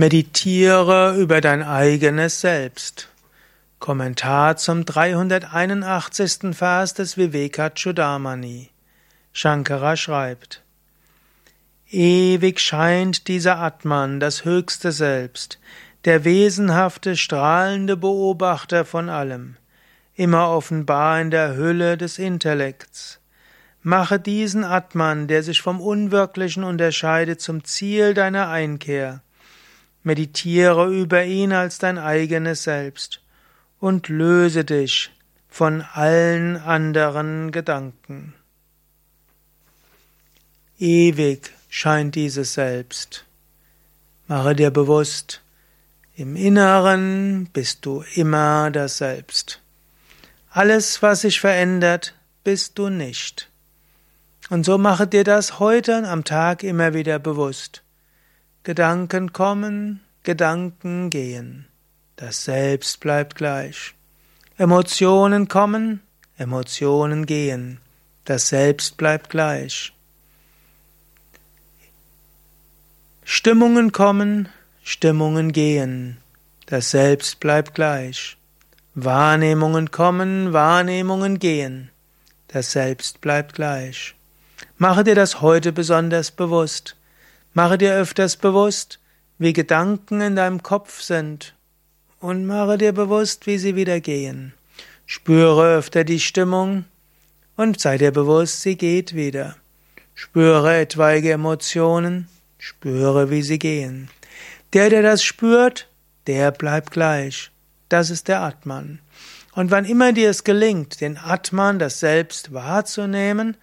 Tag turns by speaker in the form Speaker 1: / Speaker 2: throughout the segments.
Speaker 1: Meditiere über dein eigenes Selbst. Kommentar zum 381. Vers des Vivekachudamani. Shankara schreibt, Ewig scheint dieser Atman, das höchste Selbst, der wesenhafte, strahlende Beobachter von allem, immer offenbar in der Hülle des Intellekts. Mache diesen Atman, der sich vom Unwirklichen unterscheidet, zum Ziel deiner Einkehr Meditiere über ihn als dein eigenes Selbst und löse dich von allen anderen Gedanken. Ewig scheint dieses Selbst. Mache dir bewusst, im Inneren bist du immer das Selbst. Alles, was sich verändert, bist du nicht. Und so mache dir das heute am Tag immer wieder bewusst. Gedanken kommen, Gedanken gehen. Das Selbst bleibt gleich. Emotionen kommen, Emotionen gehen. Das Selbst bleibt gleich. Stimmungen kommen, Stimmungen gehen. Das Selbst bleibt gleich. Wahrnehmungen kommen, Wahrnehmungen gehen. Das Selbst bleibt gleich. Mache dir das heute besonders bewusst. Mache dir öfters bewusst, wie Gedanken in deinem Kopf sind und mache dir bewusst, wie sie wieder gehen. Spüre öfter die Stimmung und sei dir bewusst, sie geht wieder. Spüre etwaige Emotionen, spüre, wie sie gehen. Der, der das spürt, der bleibt gleich. Das ist der Atman. Und wann immer dir es gelingt, den Atman, das Selbst wahrzunehmen,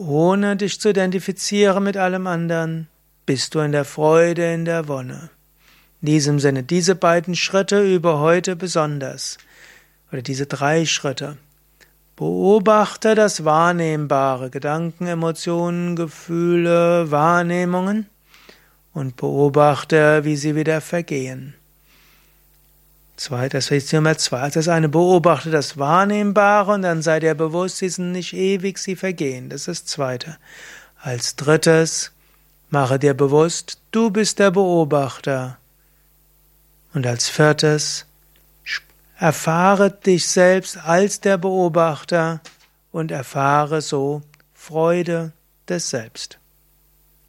Speaker 1: ohne dich zu identifizieren mit allem anderen, bist du in der Freude, in der Wonne. In diesem Sinne, diese beiden Schritte über heute besonders, oder diese drei Schritte. Beobachte das Wahrnehmbare, Gedanken, Emotionen, Gefühle, Wahrnehmungen und beobachte, wie sie wieder vergehen. Zweites, ist Nummer zwei. Das eine beobachte das Wahrnehmbare und dann sei dir bewusst, sie sind nicht ewig, sie vergehen. Das ist das zweite. Als drittes, mache dir bewusst, du bist der Beobachter. Und als viertes, erfahre dich selbst als der Beobachter und erfahre so Freude des Selbst.